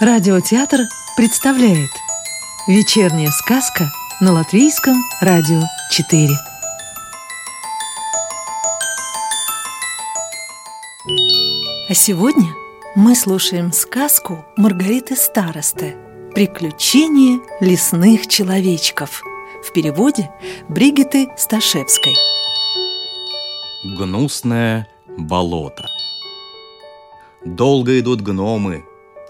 Радиотеатр представляет Вечерняя сказка на Латвийском радио 4 А сегодня мы слушаем сказку Маргариты Старосты «Приключения лесных человечков» в переводе Бригиты Сташевской. Гнусное болото. Долго идут гномы,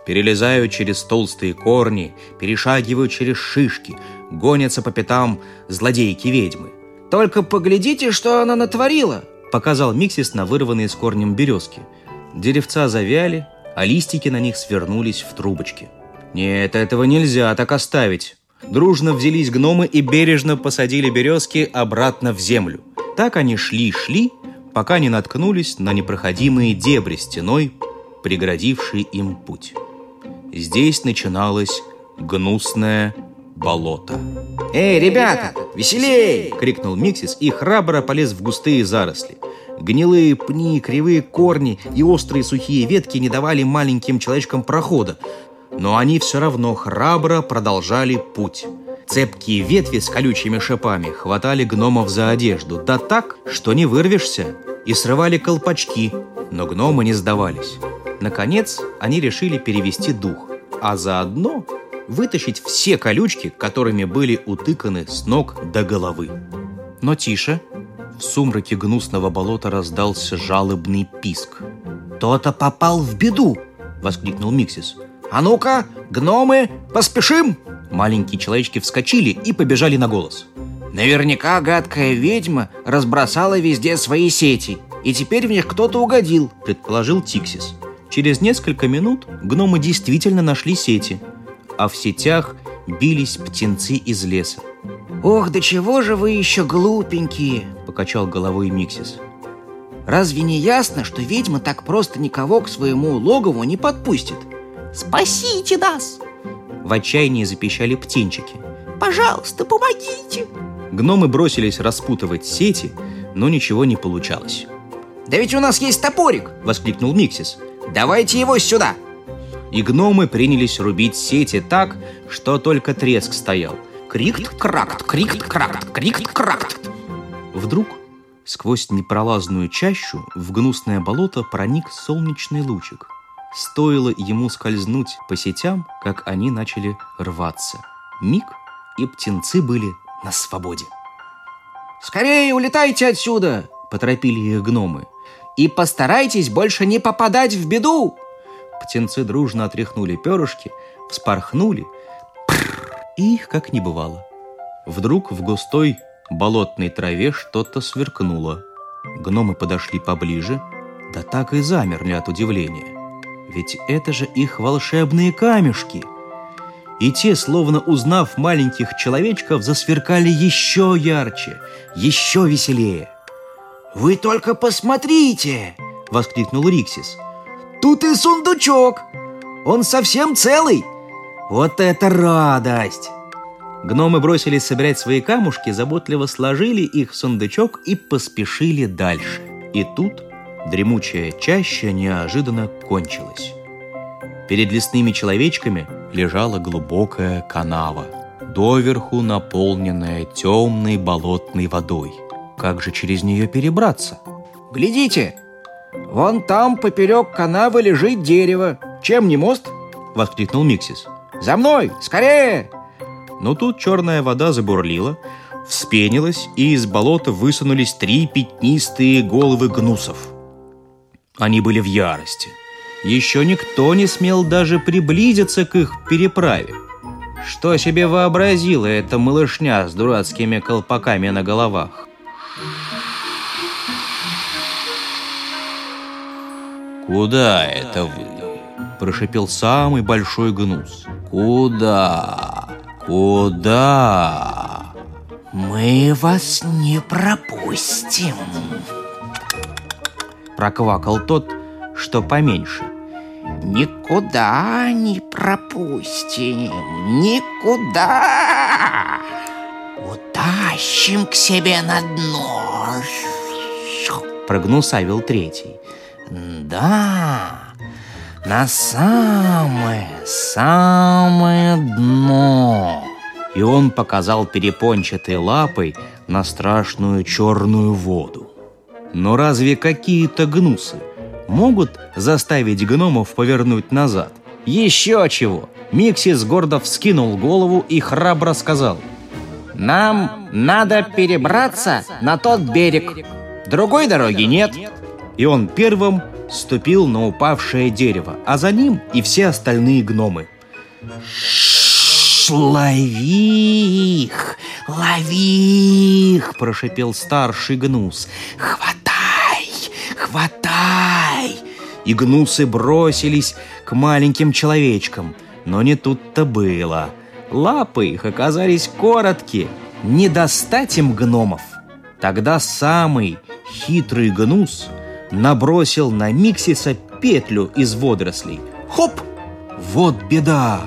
перелезают через толстые корни, перешагивают через шишки, гонятся по пятам злодейки-ведьмы. Только поглядите, что она натворила!» Показал Миксис на вырванные с корнем березки. Деревца завяли, а листики на них свернулись в трубочки. Нет, этого нельзя так оставить. Дружно взялись гномы и бережно посадили березки обратно в землю. Так они шли-шли, пока не наткнулись на непроходимые дебри стеной, преградившие им путь. Здесь начиналось гнусное болото. «Эй, ребята, веселей!» — крикнул Миксис и храбро полез в густые заросли. Гнилые пни, кривые корни и острые сухие ветки не давали маленьким человечкам прохода, но они все равно храбро продолжали путь. Цепкие ветви с колючими шипами хватали гномов за одежду, да так, что не вырвешься, и срывали колпачки, но гномы не сдавались. Наконец, они решили перевести дух, а заодно вытащить все колючки, которыми были утыканы с ног до головы. Но тише, в сумраке гнусного болота раздался жалобный писк. «Кто-то попал в беду!» — воскликнул Миксис. «А ну-ка, гномы, поспешим!» Маленькие человечки вскочили и побежали на голос. Наверняка гадкая ведьма разбросала везде свои сети, и теперь в них кто-то угодил, предположил Тиксис. Через несколько минут гномы действительно нашли сети, а в сетях бились птенцы из леса. «Ох, да чего же вы еще глупенькие!» – покачал головой Миксис. «Разве не ясно, что ведьма так просто никого к своему логову не подпустит?» «Спасите нас!» В отчаянии запищали птенчики. «Пожалуйста, помогите!» Гномы бросились распутывать сети, но ничего не получалось. «Да ведь у нас есть топорик!» – воскликнул Миксис. «Давайте его сюда!» И гномы принялись рубить сети так, что только треск стоял. Крикт-кракт, крикт-кракт, крикт-кракт. Вдруг сквозь непролазную чащу в гнусное болото проник солнечный лучик. Стоило ему скользнуть по сетям, как они начали рваться. Миг, и птенцы были на свободе. «Скорее улетайте отсюда!» – поторопили их гномы. «И постарайтесь больше не попадать в беду!» Птенцы дружно отряхнули перышки, вспорхнули, и их как не бывало. Вдруг в густой болотной траве что-то сверкнуло. Гномы подошли поближе, да так и замерли от удивления. Ведь это же их волшебные камешки – и те, словно узнав маленьких человечков, засверкали еще ярче, еще веселее. «Вы только посмотрите!» — воскликнул Риксис. «Тут и сундучок! Он совсем целый! Вот это радость!» Гномы бросились собирать свои камушки, заботливо сложили их в сундучок и поспешили дальше. И тут дремучая чаща неожиданно кончилась. Перед лесными человечками лежала глубокая канава, доверху наполненная темной болотной водой. Как же через нее перебраться? «Глядите! Вон там поперек канавы лежит дерево. Чем не мост?» — воскликнул Миксис. «За мной! Скорее!» Но тут черная вода забурлила, вспенилась, и из болота высунулись три пятнистые головы гнусов. Они были в ярости – еще никто не смел даже приблизиться к их переправе. Что себе вообразила эта малышня с дурацкими колпаками на головах? «Куда это вы?» – прошипел самый большой гнус. «Куда? Куда?» «Мы вас не пропустим!» Проквакал тот, что поменьше. Никуда не пропустим, никуда. Утащим к себе на дно. Прогнусавил третий. Да, на самое, самое дно. И он показал перепончатой лапой на страшную черную воду. Но разве какие-то гнусы могут заставить гномов повернуть назад? Еще чего! Миксис гордо вскинул голову и храбро сказал. Нам надо перебраться на тот берег. Другой дороги нет. И он первым ступил на упавшее дерево, а за ним и все остальные гномы. «Лови их! Лови их!» – прошипел старший гнус. «Хватай! Хватай!» И гнусы бросились к маленьким человечкам. Но не тут-то было. Лапы их оказались короткие. Не достать им гномов. Тогда самый хитрый гнус набросил на Миксиса петлю из водорослей. Хоп! Вот беда!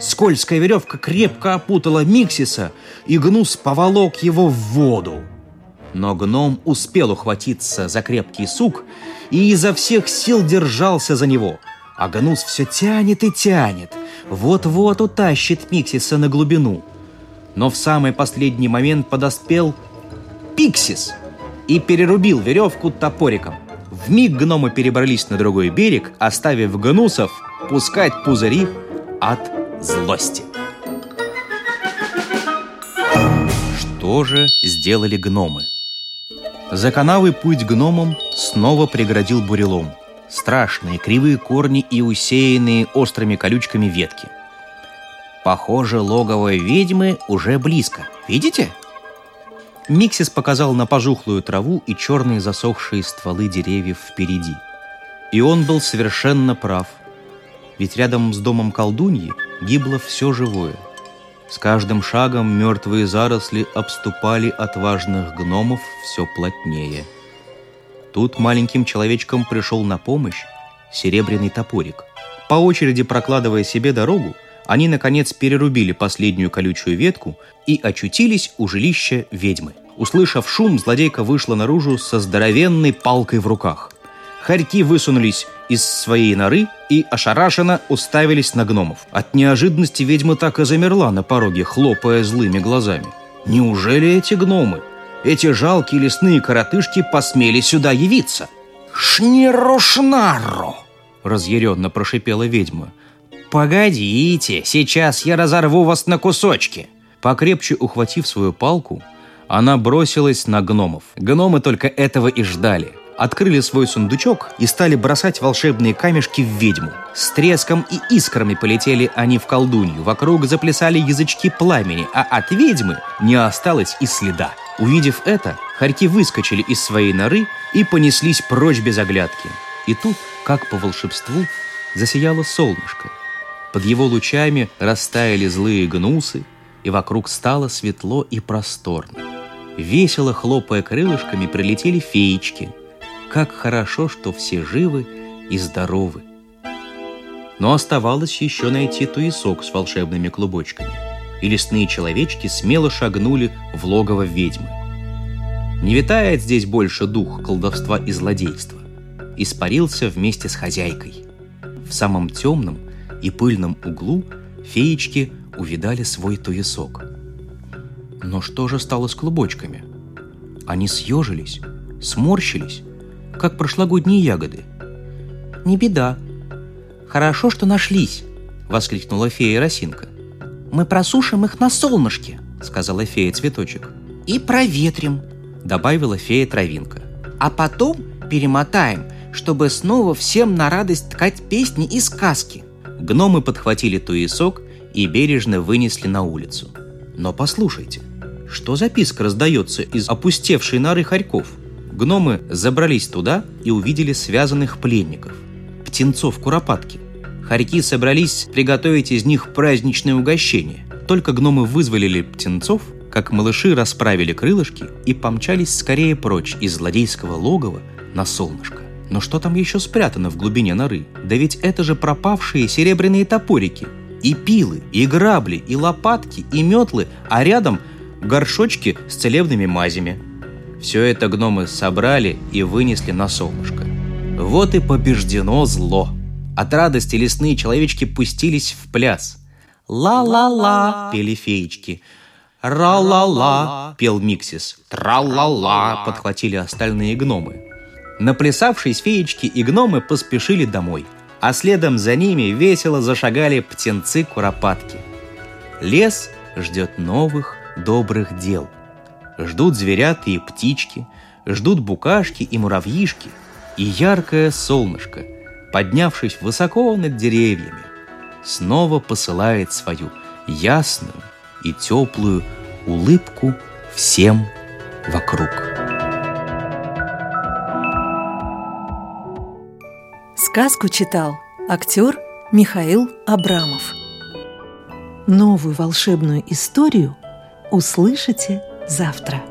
Скользкая веревка крепко опутала Миксиса, и гнус поволок его в воду. Но гном успел ухватиться за крепкий сук и изо всех сил держался за него. А гнус все тянет и тянет, вот-вот утащит Миксиса на глубину. Но в самый последний момент подоспел Пиксис и перерубил веревку топориком. В миг гномы перебрались на другой берег, оставив гнусов пускать пузыри от злости. Что же сделали гномы? За канавы путь гномам снова преградил бурелом. Страшные кривые корни и усеянные острыми колючками ветки. Похоже, логово ведьмы уже близко. Видите? Миксис показал на пожухлую траву и черные засохшие стволы деревьев впереди. И он был совершенно прав. Ведь рядом с домом колдуньи гибло все живое. С каждым шагом мертвые заросли обступали отважных гномов все плотнее. Тут маленьким человечкам пришел на помощь серебряный топорик. По очереди прокладывая себе дорогу, они, наконец, перерубили последнюю колючую ветку и очутились у жилища ведьмы. Услышав шум, злодейка вышла наружу со здоровенной палкой в руках. Хорьки высунулись из своей норы и ошарашенно уставились на гномов. От неожиданности ведьма так и замерла на пороге, хлопая злыми глазами. Неужели эти гномы, эти жалкие лесные коротышки посмели сюда явиться? «Шниру-шнару!» — разъяренно прошипела ведьма. «Погодите, сейчас я разорву вас на кусочки!» Покрепче ухватив свою палку, она бросилась на гномов. Гномы только этого и ждали — открыли свой сундучок и стали бросать волшебные камешки в ведьму. С треском и искрами полетели они в колдунью. Вокруг заплясали язычки пламени, а от ведьмы не осталось и следа. Увидев это, хорьки выскочили из своей норы и понеслись прочь без оглядки. И тут, как по волшебству, засияло солнышко. Под его лучами растаяли злые гнусы, и вокруг стало светло и просторно. Весело хлопая крылышками, прилетели феечки – как хорошо, что все живы и здоровы. Но оставалось еще найти туесок с волшебными клубочками, и лесные человечки смело шагнули в логово ведьмы. Не витает здесь больше дух колдовства и злодейства. Испарился вместе с хозяйкой. В самом темном и пыльном углу феечки увидали свой туесок. Но что же стало с клубочками? Они съежились, сморщились как прошлогодние ягоды. «Не беда. Хорошо, что нашлись», — воскликнула фея Росинка. «Мы просушим их на солнышке», — сказала фея Цветочек. «И проветрим», — добавила фея Травинка. «А потом перемотаем, чтобы снова всем на радость ткать песни и сказки». Гномы подхватили туесок и бережно вынесли на улицу. Но послушайте, что записка раздается из опустевшей норы хорьков — Гномы забрались туда и увидели связанных пленников. Птенцов куропатки. Хорьки собрались приготовить из них праздничное угощение. Только гномы вызволили птенцов, как малыши расправили крылышки и помчались скорее прочь из злодейского логова на солнышко. Но что там еще спрятано в глубине норы? Да ведь это же пропавшие серебряные топорики. И пилы, и грабли, и лопатки, и метлы, а рядом горшочки с целебными мазями – все это гномы собрали и вынесли на солнышко. Вот и побеждено зло. От радости лесные человечки пустились в пляс. «Ла-ла-ла!» – пели феечки. «Ра-ла-ла!» – пел Миксис. «Тра-ла-ла!» – подхватили остальные гномы. Наплясавшись феечки и гномы поспешили домой, а следом за ними весело зашагали птенцы-куропатки. Лес ждет новых добрых дел. Ждут зверята и птички, ждут букашки и муравьишки, и яркое солнышко, поднявшись высоко над деревьями, снова посылает свою ясную и теплую улыбку всем вокруг. Сказку читал актер Михаил Абрамов. Новую волшебную историю услышите завтра.